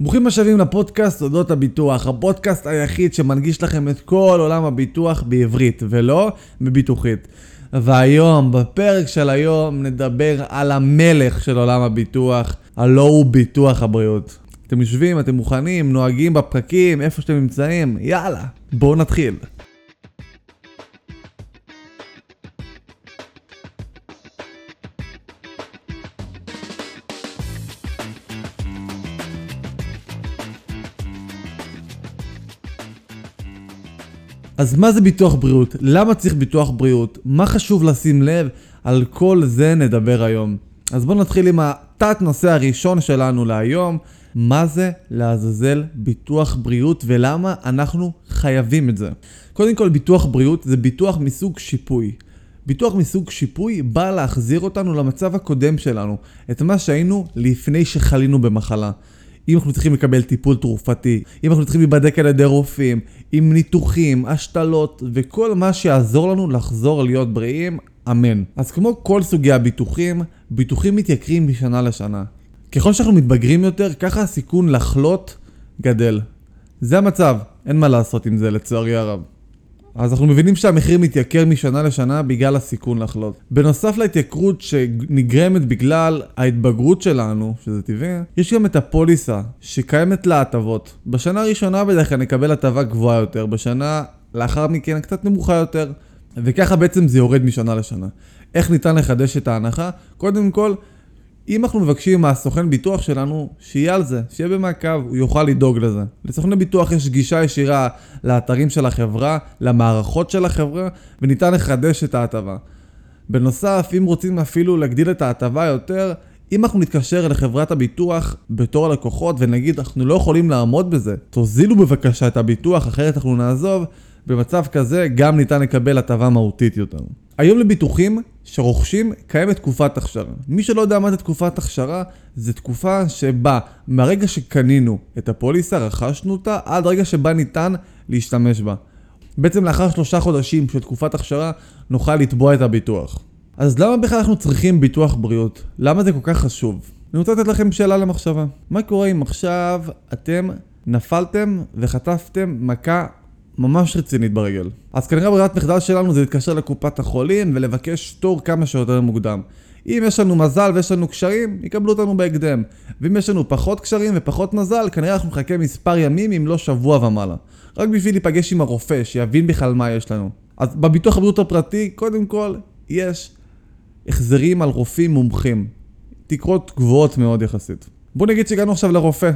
ברוכים השבים לפודקאסט אודות הביטוח, הפודקאסט היחיד שמנגיש לכם את כל עולם הביטוח בעברית, ולא בביטוחית. והיום, בפרק של היום, נדבר על המלך של עולם הביטוח, הלא הוא ביטוח הבריאות. אתם יושבים, אתם מוכנים, נוהגים בפקקים, איפה שאתם נמצאים, יאללה, בואו נתחיל. אז מה זה ביטוח בריאות? למה צריך ביטוח בריאות? מה חשוב לשים לב? על כל זה נדבר היום. אז בואו נתחיל עם התת נושא הראשון שלנו להיום. מה זה לעזאזל ביטוח בריאות ולמה אנחנו חייבים את זה? קודם כל, ביטוח בריאות זה ביטוח מסוג שיפוי. ביטוח מסוג שיפוי בא להחזיר אותנו למצב הקודם שלנו, את מה שהיינו לפני שחלינו במחלה. אם אנחנו צריכים לקבל טיפול תרופתי, אם אנחנו צריכים להיבדק על ידי רופאים, עם ניתוחים, השתלות וכל מה שיעזור לנו לחזור להיות בריאים, אמן. אז כמו כל סוגי הביטוחים, ביטוחים מתייקרים משנה לשנה. ככל שאנחנו מתבגרים יותר, ככה הסיכון לחלות גדל. זה המצב, אין מה לעשות עם זה לצערי הרב. אז אנחנו מבינים שהמחיר מתייקר משנה לשנה בגלל הסיכון לחלות. בנוסף להתייקרות שנגרמת בגלל ההתבגרות שלנו, שזה טבעי, יש גם את הפוליסה שקיימת לה הטבות. בשנה הראשונה בדרך כלל נקבל הטבה גבוהה יותר, בשנה לאחר מכן קצת נמוכה יותר, וככה בעצם זה יורד משנה לשנה. איך ניתן לחדש את ההנחה? קודם כל, אם אנחנו מבקשים מהסוכן ביטוח שלנו, שיהיה על זה, שיהיה במעקב, הוא יוכל לדאוג לזה. לסוכני ביטוח יש גישה ישירה לאתרים של החברה, למערכות של החברה, וניתן לחדש את ההטבה. בנוסף, אם רוצים אפילו להגדיל את ההטבה יותר, אם אנחנו נתקשר לחברת הביטוח בתור הלקוחות ונגיד אנחנו לא יכולים לעמוד בזה, תוזילו בבקשה את הביטוח אחרת אנחנו נעזוב, במצב כזה גם ניתן לקבל הטבה מהותית יותר. היום לביטוחים שרוכשים קיימת תקופת הכשרה. מי שלא יודע מה זה תקופת הכשרה, זה תקופה שבה מהרגע שקנינו את הפוליסה, רכשנו אותה, עד רגע שבה ניתן להשתמש בה. בעצם לאחר שלושה חודשים של תקופת הכשרה, נוכל לתבוע את הביטוח. אז למה בכלל אנחנו צריכים ביטוח בריאות? למה זה כל כך חשוב? אני רוצה לתת לכם שאלה למחשבה. מה קורה אם עכשיו אתם נפלתם וחטפתם מכה ממש רצינית ברגל. אז כנראה ברירת מחדל שלנו זה להתקשר לקופת החולים ולבקש תור כמה שיותר מוקדם. אם יש לנו מזל ויש לנו קשרים, יקבלו אותנו בהקדם. ואם יש לנו פחות קשרים ופחות מזל, כנראה אנחנו נחכה מספר ימים אם לא שבוע ומעלה. רק בשביל להיפגש עם הרופא, שיבין בכלל מה יש לנו. אז בביטוח הבריאות הפרטי, קודם כל, יש החזרים על רופאים מומחים. תקרות גבוהות מאוד יחסית. בוא נגיד שהגענו עכשיו לרופא.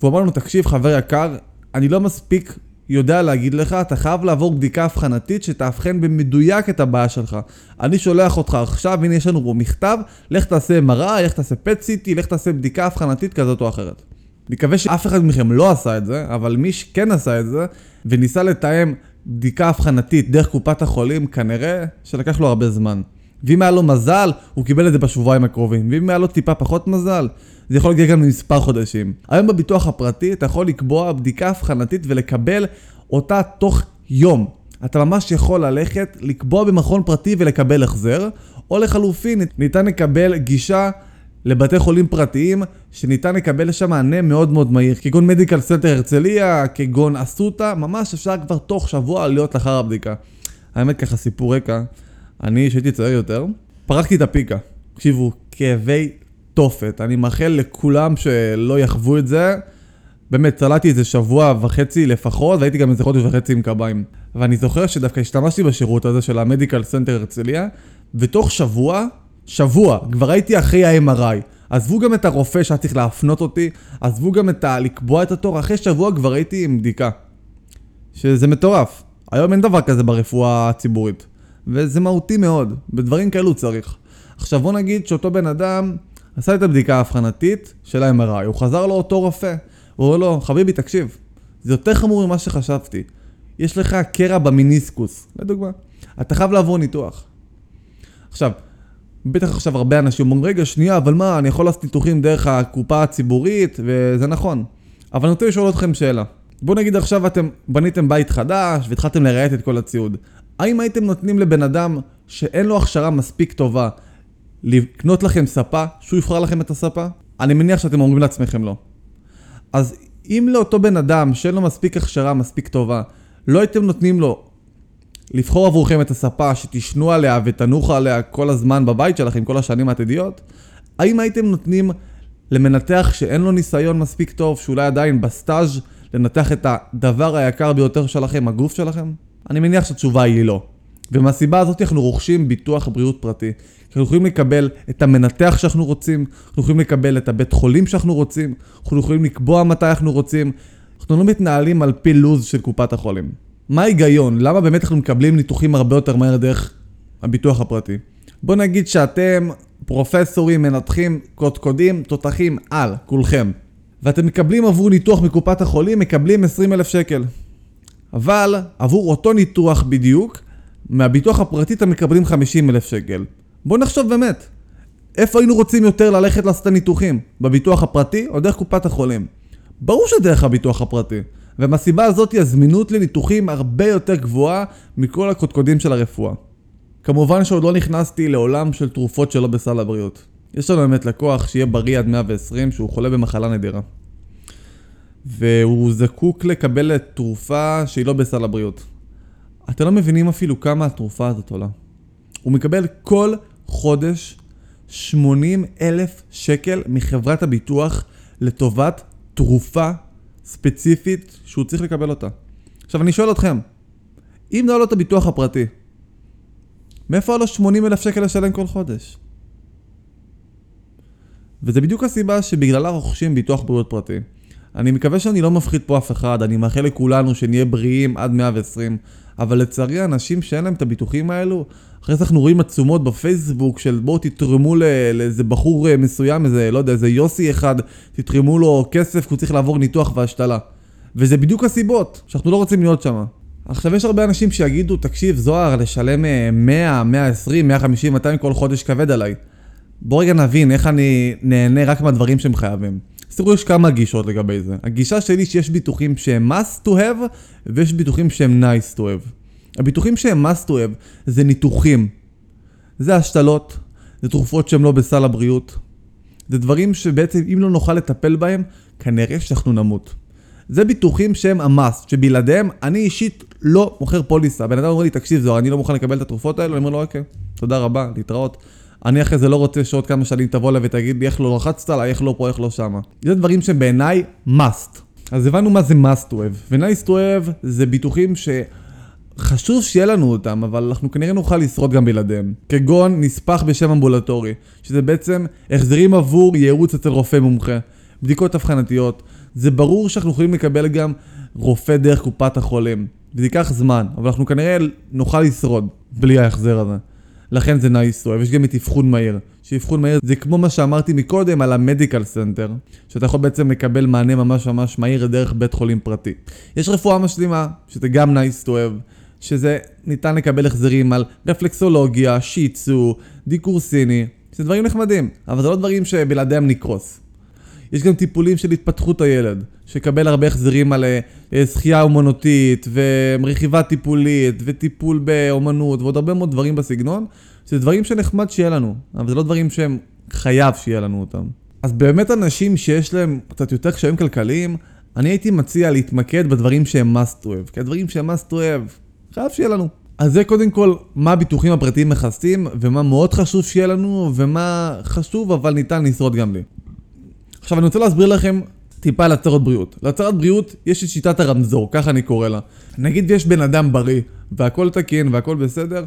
והוא אמר לנו, תקשיב חבר יקר, אני לא מספיק יודע להגיד לך, אתה חייב לעבור בדיקה אבחנתית שתאבחן במדויק את הבעיה שלך. אני שולח אותך עכשיו, הנה יש לנו פה מכתב, לך תעשה MRI, לך תעשה PET-CT, לך תעשה בדיקה אבחנתית כזאת או אחרת. מקווה שאף אחד מכם לא עשה את זה, אבל מי שכן עשה את זה, וניסה לתאם בדיקה אבחנתית דרך קופת החולים, כנראה שלקח לו הרבה זמן. ואם היה לו מזל, הוא קיבל את זה בשבועיים הקרובים. ואם היה לו טיפה פחות מזל, זה יכול להגיע גם למספר חודשים. היום בביטוח הפרטי אתה יכול לקבוע בדיקה אבחנתית ולקבל אותה תוך יום. אתה ממש יכול ללכת, לקבוע במכון פרטי ולקבל החזר, או לחלופין, ניתן לקבל גישה לבתי חולים פרטיים, שניתן לקבל שם מענה מאוד מאוד מהיר, כגון מדיקל סנטר הרצליה, כגון אסותא, ממש אפשר כבר תוך שבוע להיות לאחר הבדיקה. האמת ככה סיפור רקע, אני שהייתי צעיר יותר, פרקתי את הפיקה. תקשיבו, כאבי תופת. אני מאחל לכולם שלא יחוו את זה. באמת, צלעתי איזה שבוע וחצי לפחות, והייתי גם איזה חודש וחצי עם קביים. ואני זוכר שדווקא השתמשתי בשירות הזה של המדיקל סנטר הרצליה, ותוך שבוע, שבוע, כבר הייתי אחרי ה-MRI. עזבו גם את הרופא שהיה צריך להפנות אותי, עזבו גם את ה... לקבוע את התור, אחרי שבוע כבר הייתי עם בדיקה. שזה מטורף. היום אין דבר כזה ברפואה הציבורית. וזה מהותי מאוד, בדברים כאלו צריך. עכשיו בוא נגיד שאותו בן אדם עשה את הבדיקה האבחנתית של ה-MRI, הוא חזר לאותו רופא, הוא אומר לו, חביבי תקשיב, זה יותר חמור ממה שחשבתי. יש לך קרע במיניסקוס, לדוגמה. אתה חייב לעבור ניתוח. עכשיו, בטח עכשיו הרבה אנשים אומרים, רגע, שנייה, אבל מה, אני יכול לעשות ניתוחים דרך הקופה הציבורית, וזה נכון. אבל אני רוצה לשאול אתכם שאלה. בואו נגיד עכשיו אתם בניתם בית חדש והתחלתם לרהט את כל הציוד. האם הייתם נותנים לבן אדם שאין לו הכשרה מספיק טובה לקנות לכם ספה, שהוא יבחר לכם את הספה? אני מניח שאתם אומרים לעצמכם לא. אז אם לאותו בן אדם שאין לו מספיק הכשרה מספיק טובה, לא הייתם נותנים לו לבחור עבורכם את הספה שתישנו עליה ותנוחו עליה כל הזמן בבית שלכם, כל השנים העתידיות, האם הייתם נותנים למנתח שאין לו ניסיון מספיק טוב, שאולי עדיין בסטאז' לנתח את הדבר היקר ביותר שלכם, הגוף שלכם? אני מניח שהתשובה היא לא. ומהסיבה הזאת אנחנו רוכשים ביטוח בריאות פרטי. אנחנו יכולים לקבל את המנתח שאנחנו רוצים, אנחנו יכולים לקבל את הבית חולים שאנחנו רוצים, אנחנו יכולים לקבוע מתי אנחנו רוצים. אנחנו לא מתנהלים על פי לוז של קופת החולים. מה ההיגיון? למה באמת אנחנו מקבלים ניתוחים הרבה יותר מהר דרך הביטוח הפרטי? בוא נגיד שאתם פרופסורים, מנתחים, קודקודים, תותחים על, כולכם. ואתם מקבלים עבור ניתוח מקופת החולים, מקבלים 20 אלף שקל. אבל עבור אותו ניתוח בדיוק, מהביטוח הפרטי אתם מקבלים 50 אלף שקל. בואו נחשוב באמת, איפה היינו רוצים יותר ללכת לעשות את הניתוחים? בביטוח הפרטי או דרך קופת החולים? ברור שדרך הביטוח הפרטי. ומהסיבה הזאת הזמינות לניתוחים הרבה יותר גבוהה מכל הקודקודים של הרפואה. כמובן שעוד לא נכנסתי לעולם של תרופות שלא בסל הבריאות. יש לנו באמת לקוח שיהיה בריא עד 120 שהוא חולה במחלה נדירה. והוא זקוק לקבל תרופה שהיא לא בסל הבריאות. אתם לא מבינים אפילו כמה התרופה הזאת עולה. הוא מקבל כל חודש 80 אלף שקל מחברת הביטוח לטובת תרופה ספציפית שהוא צריך לקבל אותה. עכשיו אני שואל אתכם, אם לא היה את הביטוח הפרטי, מאיפה היה לו 80 אלף שקל לשלם כל חודש? וזה בדיוק הסיבה שבגללה רוכשים ביטוח בריאות פרטי. אני מקווה שאני לא מפחיד פה אף אחד, אני מאחל לכולנו שנהיה בריאים עד 120, אבל לצערי אנשים שאין להם את הביטוחים האלו, אחרי זה אנחנו רואים עצומות בפייסבוק של בואו תתרמו לאיזה בחור אה, מסוים, איזה, לא יודע, איזה יוסי אחד, תתרמו לו כסף כי הוא צריך לעבור ניתוח והשתלה. וזה בדיוק הסיבות, שאנחנו לא רוצים להיות שם. עכשיו יש הרבה אנשים שיגידו, תקשיב זוהר, לשלם 100, 120, 150, 200 כל חודש כבד עליי. בוא רגע נבין איך אני נהנה רק מהדברים שהם חייבים. אז תראו, יש כמה גישות לגבי זה. הגישה שלי שיש ביטוחים שהם must to have, ויש ביטוחים שהם nice to have. הביטוחים שהם must to have זה ניתוחים. זה השתלות, זה תרופות שהן לא בסל הבריאות. זה דברים שבעצם אם לא נוכל לטפל בהם, כנראה שאנחנו נמות. זה ביטוחים שהם המאסט, שבלעדיהם אני אישית לא מוכר פוליסה. בן אדם אומר לי, תקשיב זוהר, אני לא מוכן לקבל את התרופות האלו, אני אומר לו, אוקיי, תודה רבה, להתראות. אני אחרי זה לא רוצה שעוד כמה שנים תבוא אליי ותגיד לי איך לא לחצת עליי, איך לא פה, איך לא שמה. זה דברים שבעיניי must. אז הבנו מה זה must to have. ו-nice to have זה ביטוחים שחשוב שיהיה לנו אותם, אבל אנחנו כנראה נוכל לשרוד גם בלעדיהם. כגון נספח בשם אמבולטורי, שזה בעצם החזרים עבור ייעוץ אצל רופא מומחה, בדיקות אבחנתיות. זה ברור שאנחנו יכולים לקבל גם רופא דרך קופת החולים. וזה ייקח זמן, אבל אנחנו כנראה נוכל לשרוד בלי ההחזר הזה. לכן זה nice to, ויש גם את אבחון מהיר. שאבחון מהיר זה כמו מה שאמרתי מקודם על המדיקל סנטר, שאתה יכול בעצם לקבל מענה ממש ממש מהיר דרך בית חולים פרטי. יש רפואה משלימה, שזה גם nice to have, שזה ניתן לקבל החזרים על רפלקסולוגיה, שיצו, דיקור סיני, זה דברים נחמדים, אבל זה לא דברים שבלעדיהם נקרוס. יש גם טיפולים של התפתחות הילד, שיקבל הרבה החזרים על אה, שחייה אומנותית, ורכיבה טיפולית, וטיפול באומנות, ועוד הרבה מאוד דברים בסגנון, שזה דברים שנחמד שיהיה לנו, אבל זה לא דברים שהם חייב שיהיה לנו אותם. אז באמת אנשים שיש להם קצת יותר קשיים כלכליים, אני הייתי מציע להתמקד בדברים שהם must to have, כי הדברים שהם must to have, חייב שיהיה לנו. אז זה קודם כל מה הביטוחים הפרטיים מכסים, ומה מאוד חשוב שיהיה לנו, ומה חשוב אבל ניתן לשרוד גם לי. עכשיו אני רוצה להסביר לכם טיפה על הצהרת בריאות. להצהרת בריאות יש את שיטת הרמזור, ככה אני קורא לה. נגיד יש בן אדם בריא, והכל תקין והכל בסדר,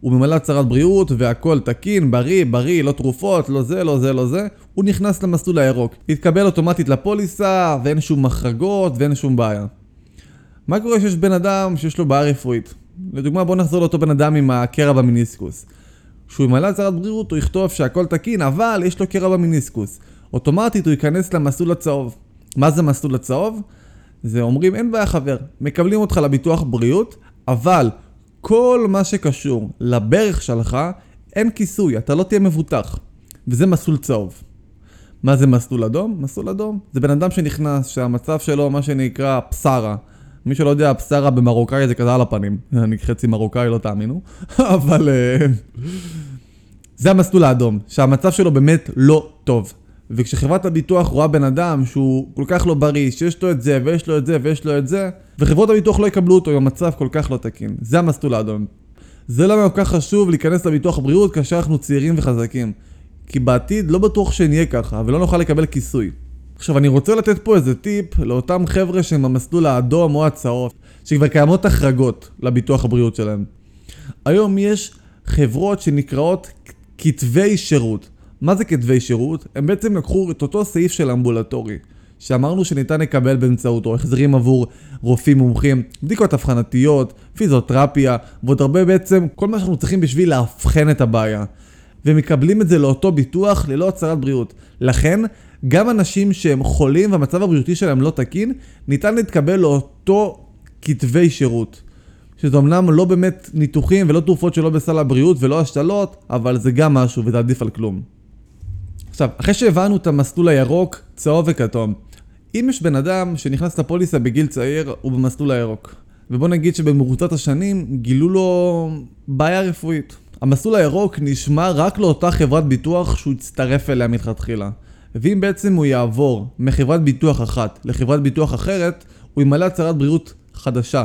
הוא ממלא הצהרת בריאות והכל תקין, בריא, בריא, לא תרופות, לא זה, לא זה, לא זה, הוא נכנס למסלול הירוק. יתקבל אוטומטית לפוליסה, ואין שום מחרגות ואין שום בעיה. מה קורה כשיש בן אדם שיש לו בעיה רפואית? לדוגמה בוא נחזור לאותו בן אדם עם הקרע במיניסקוס. כשהוא ימלא הצהרת בריאות הוא יכתוב שהכל תקין, אבל יש לו קרע במיניסקוס. אוטומטית הוא ייכנס למסלול הצהוב. מה זה מסלול הצהוב? זה אומרים אין בעיה חבר, מקבלים אותך לביטוח בריאות, אבל כל מה שקשור לברך שלך, אין כיסוי, אתה לא תהיה מבוטח. וזה מסלול צהוב. מה זה מסלול אדום? מסלול אדום. זה בן אדם שנכנס, שהמצב שלו, מה שנקרא פסרה. מי שלא יודע, פסרה במרוקאי זה כזה על הפנים. אני חצי מרוקאי, לא תאמינו. אבל... אה, זה המסלול האדום, שהמצב שלו באמת לא טוב. וכשחברת הביטוח רואה בן אדם שהוא כל כך לא בריא, שיש לו את זה ויש לו את זה ויש לו את זה, וחברות הביטוח לא יקבלו אותו עם המצב כל כך לא תקין. זה המסלול האדום. זה למה כל כך חשוב להיכנס לביטוח בריאות כאשר אנחנו צעירים וחזקים. כי בעתיד לא בטוח שנהיה ככה, ולא נוכל לקבל כיסוי. עכשיו אני רוצה לתת פה איזה טיפ לאותם חבר'ה שהם במסלול האדום או הצהוב, שכבר קיימות החרגות לביטוח הבריאות שלהם. היום יש חברות שנקראות כתבי שירות. מה זה כתבי שירות? הם בעצם לקחו את אותו סעיף של אמבולטורי, שאמרנו שניתן לקבל באמצעותו החזרים עבור רופאים מומחים, בדיקות אבחנתיות, פיזיותרפיה, ועוד הרבה בעצם כל מה שאנחנו צריכים בשביל לאבחן את הבעיה. ומקבלים את זה לאותו ביטוח ללא הצהרת בריאות. לכן, גם אנשים שהם חולים והמצב הבריאותי שלהם לא תקין, ניתן להתקבל לאותו כתבי שירות. שזה אמנם לא באמת ניתוחים ולא תרופות שלא בסל הבריאות ולא השתלות, אבל זה גם משהו וזה עדיף על כלום. עכשיו, אחרי שהבנו את המסלול הירוק, צהוב וכתום, אם יש בן אדם שנכנס לפוליסה בגיל צעיר, הוא במסלול הירוק. ובוא נגיד שבמרוצת השנים גילו לו בעיה רפואית. המסלול הירוק נשמע רק לאותה חברת ביטוח שהוא הצטרף אליה מלכתחילה. ואם בעצם הוא יעבור מחברת ביטוח אחת לחברת ביטוח אחרת, הוא ימלא הצהרת בריאות חדשה.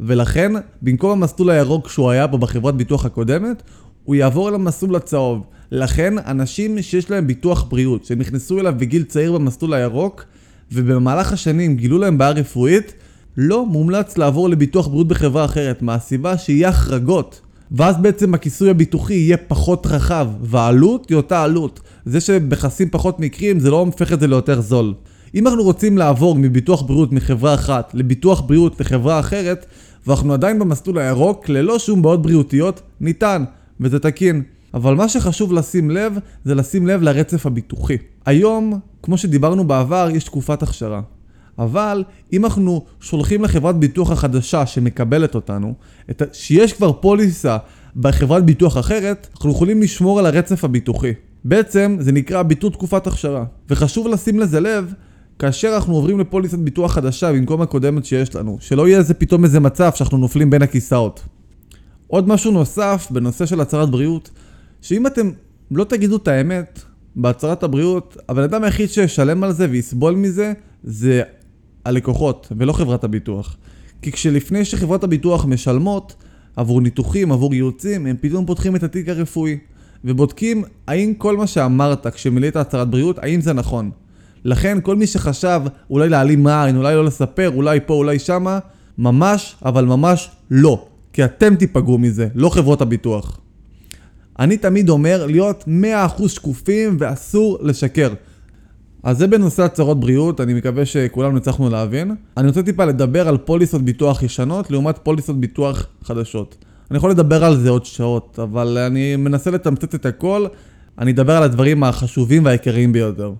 ולכן, במקום המסלול הירוק שהוא היה פה בחברת ביטוח הקודמת, הוא יעבור אל המסלול הצהוב. לכן, אנשים שיש להם ביטוח בריאות, שנכנסו אליו בגיל צעיר במסלול הירוק, ובמהלך השנים גילו להם בעיה רפואית, לא מומלץ לעבור לביטוח בריאות בחברה אחרת, מהסיבה שיהיה החרגות. ואז בעצם הכיסוי הביטוחי יהיה פחות רחב, והעלות היא אותה עלות. זה שבכסים פחות מקרים זה לא הופך את זה ליותר זול. אם אנחנו רוצים לעבור מביטוח בריאות מחברה אחת לביטוח בריאות לחברה אחרת, ואנחנו עדיין במסלול הירוק, ללא שום בעיות בריאותיות, ניתן, וזה תקין. אבל מה שחשוב לשים לב, זה לשים לב לרצף הביטוחי. היום, כמו שדיברנו בעבר, יש תקופת הכשרה. אבל אם אנחנו שולחים לחברת ביטוח החדשה שמקבלת אותנו, את, שיש כבר פוליסה בחברת ביטוח אחרת, אנחנו יכולים לשמור על הרצף הביטוחי. בעצם זה נקרא ביטול תקופת הכשרה. וחשוב לשים לזה לב, כאשר אנחנו עוברים לפוליסת ביטוח חדשה במקום הקודמת שיש לנו, שלא יהיה איזה פתאום איזה מצב שאנחנו נופלים בין הכיסאות. עוד משהו נוסף בנושא של הצהרת בריאות, שאם אתם לא תגידו את האמת בהצהרת הבריאות, הבן אדם היחיד שישלם על זה ויסבול מזה, זה הלקוחות ולא חברת הביטוח. כי כשלפני שחברות הביטוח משלמות עבור ניתוחים, עבור ייעוצים, הם פתאום פותחים את התיק הרפואי ובודקים האם כל מה שאמרת כשמילאת הצהרת בריאות, האם זה נכון. לכן כל מי שחשב אולי להעלים מעין, אולי לא לספר, אולי פה, אולי שמה, ממש, אבל ממש לא. כי אתם תיפגעו מזה, לא חברות הביטוח. אני תמיד אומר להיות 100% שקופים ואסור לשקר. אז זה בנושא הצהרות בריאות, אני מקווה שכולנו הצלחנו להבין. אני רוצה טיפה לדבר על פוליסות ביטוח ישנות לעומת פוליסות ביטוח חדשות. אני יכול לדבר על זה עוד שעות, אבל אני מנסה לתמצת את הכל, אני אדבר על הדברים החשובים והעיקריים ביותר.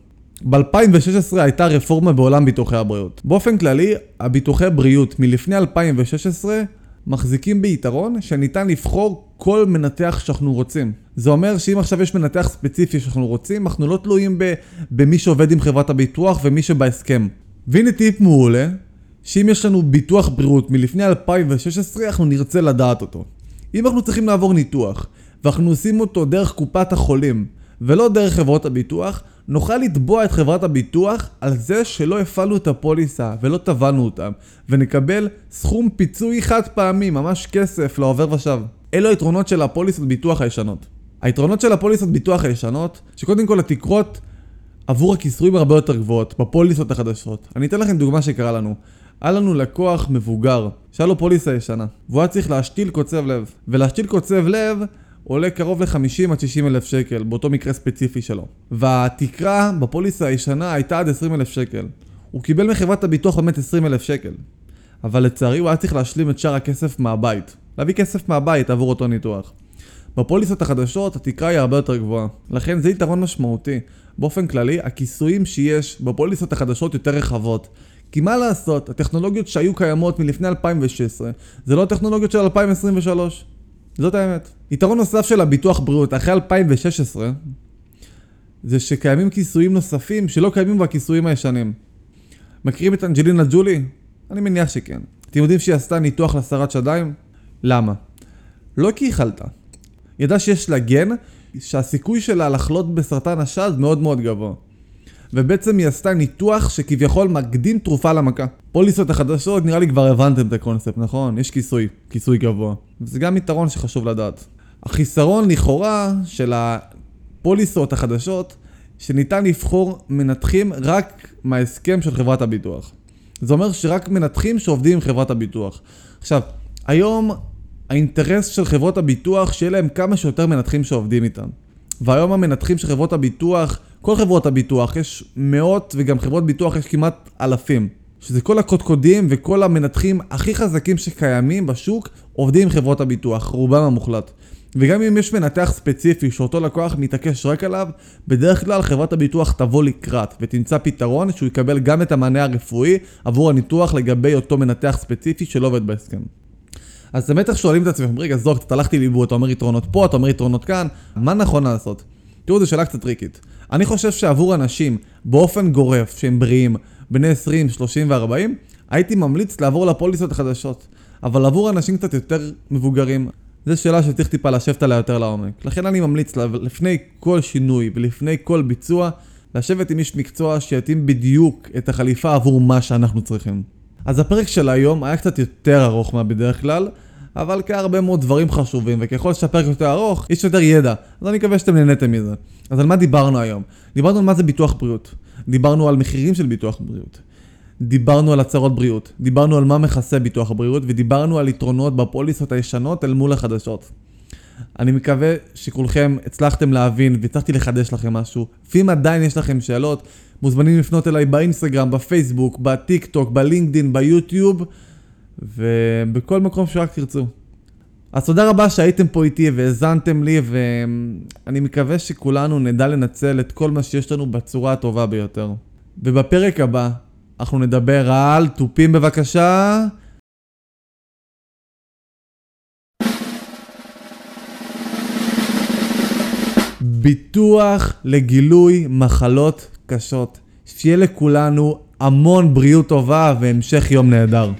ב-2016 הייתה רפורמה בעולם ביטוחי הבריאות. באופן כללי, הביטוחי בריאות מלפני 2016 מחזיקים ביתרון שניתן לבחור כל מנתח שאנחנו רוצים. זה אומר שאם עכשיו יש מנתח ספציפי שאנחנו רוצים, אנחנו לא תלויים במי שעובד עם חברת הביטוח ומי שבהסכם. והנה טיפ מעולה, שאם יש לנו ביטוח בריאות מלפני 2016, אנחנו נרצה לדעת אותו. אם אנחנו צריכים לעבור ניתוח, ואנחנו עושים אותו דרך קופת החולים, ולא דרך חברות הביטוח, נוכל לתבוע את חברת הביטוח על זה שלא הפעלנו את הפוליסה ולא טבענו אותם, ונקבל סכום פיצוי חד פעמי, ממש כסף לעובר ושב. אלו היתרונות של הפוליסות ביטוח הישנות. היתרונות של הפוליסות ביטוח הישנות, שקודם כל התקרות עבור הכיסויים הרבה יותר גבוהות בפוליסות החדשות. אני אתן לכם דוגמה שקרה לנו. היה לנו לקוח מבוגר, שהיה לו פוליסה ישנה, והוא היה צריך להשתיל קוצב לב. ולהשתיל קוצב לב עולה קרוב ל-50 עד 60 אלף שקל, באותו מקרה ספציפי שלו. והתקרה בפוליסה הישנה הייתה עד 20 אלף שקל. הוא קיבל מחברת הביטוח באמת 20 אלף שקל. אבל לצערי הוא היה צריך להשלים את שאר הכסף מהבית. להביא כסף מהבית עבור אותו ניתוח. בפוליסות החדשות התקרה היא הרבה יותר גבוהה. לכן זה יתרון משמעותי. באופן כללי, הכיסויים שיש בפוליסות החדשות יותר רחבות. כי מה לעשות, הטכנולוגיות שהיו קיימות מלפני 2016 זה לא הטכנולוגיות של 2023. זאת האמת. יתרון נוסף של הביטוח בריאות אחרי 2016 זה שקיימים כיסויים נוספים שלא קיימים בכיסויים הישנים. מכירים את אנג'לינה ג'ולי? אני מניח שכן. אתם יודעים שהיא עשתה ניתוח לסרת שדיים? למה? לא כי היא חלתה. היא ידעה שיש לה גן שהסיכוי שלה לחלות בסרטן השד מאוד מאוד גבוה. ובעצם היא עשתה ניתוח שכביכול מקדים תרופה למכה. פוליסות החדשות, נראה לי כבר הבנתם את הקונספט, נכון? יש כיסוי, כיסוי גבוה. וזה גם יתרון שחשוב לדעת. החיסרון לכאורה של הפוליסות החדשות, שניתן לבחור מנתחים רק מההסכם של חברת הביטוח. זה אומר שרק מנתחים שעובדים עם חברת הביטוח. עכשיו, היום האינטרס של חברות הביטוח שיהיה להם כמה שיותר מנתחים שעובדים איתם. והיום המנתחים של חברות הביטוח, כל חברות הביטוח, יש מאות וגם חברות ביטוח יש כמעט אלפים. שזה כל הקודקודים וכל המנתחים הכי חזקים שקיימים בשוק עובדים עם חברות הביטוח, רובם המוחלט. וגם אם יש מנתח ספציפי שאותו לקוח מתעקש רק עליו, בדרך כלל חברת הביטוח תבוא לקראת ותמצא פתרון שהוא יקבל גם את המענה הרפואי עבור הניתוח לגבי אותו מנתח ספציפי שלא עובד בהסכם. אז אתם בטח שואלים את עצמכם, רגע, זוק, אתה הלכתי לאיבוד, אתה אומר יתרונות פה, אתה אומר יתרונות כאן, מה נכון לעשות? תראו, זו שאלה קצת טריקית. אני חושב שעבור אנשים, באופן גורף, שהם בריאים, בני 20, 30 ו-40, הייתי ממליץ לעבור לפוליסות החדשות. אבל עבור אנשים קצת יותר מבוגרים, זו שאלה שצריך טיפה לשבת עליה יותר לעומק. לכן אני ממליץ לפני כל שינוי ולפני כל ביצוע, לשבת עם איש מקצוע שיתאים בדיוק את החליפה עבור מה שאנחנו צריכים. אז הפרק של היום היה קצת יותר ארוך מהבדרך כלל, אבל כהרבה מאוד דברים חשובים, וככל שהפרק יותר ארוך, יש יותר ידע. אז אני מקווה שאתם נהניתם מזה. אז על מה דיברנו היום? דיברנו על מה זה ביטוח בריאות. דיברנו על מחירים של ביטוח בריאות. דיברנו על הצהרות בריאות. דיברנו על מה מכסה ביטוח הבריאות, ודיברנו על יתרונות בפוליסות הישנות אל מול החדשות. אני מקווה שכולכם הצלחתם להבין והצלחתי לחדש לכם משהו. ואם עדיין יש לכם שאלות, מוזמנים לפנות אליי באינסטגרם, בפייסבוק, בטיק טוק, בלינקדין, ביוטיוב ובכל מקום שרק תרצו. אז תודה רבה שהייתם פה איתי והאזנתם לי ואני מקווה שכולנו נדע לנצל את כל מה שיש לנו בצורה הטובה ביותר. ובפרק הבא אנחנו נדבר על תופים בבקשה. ביטוח לגילוי מחלות קשות. שיהיה לכולנו המון בריאות טובה והמשך יום נהדר.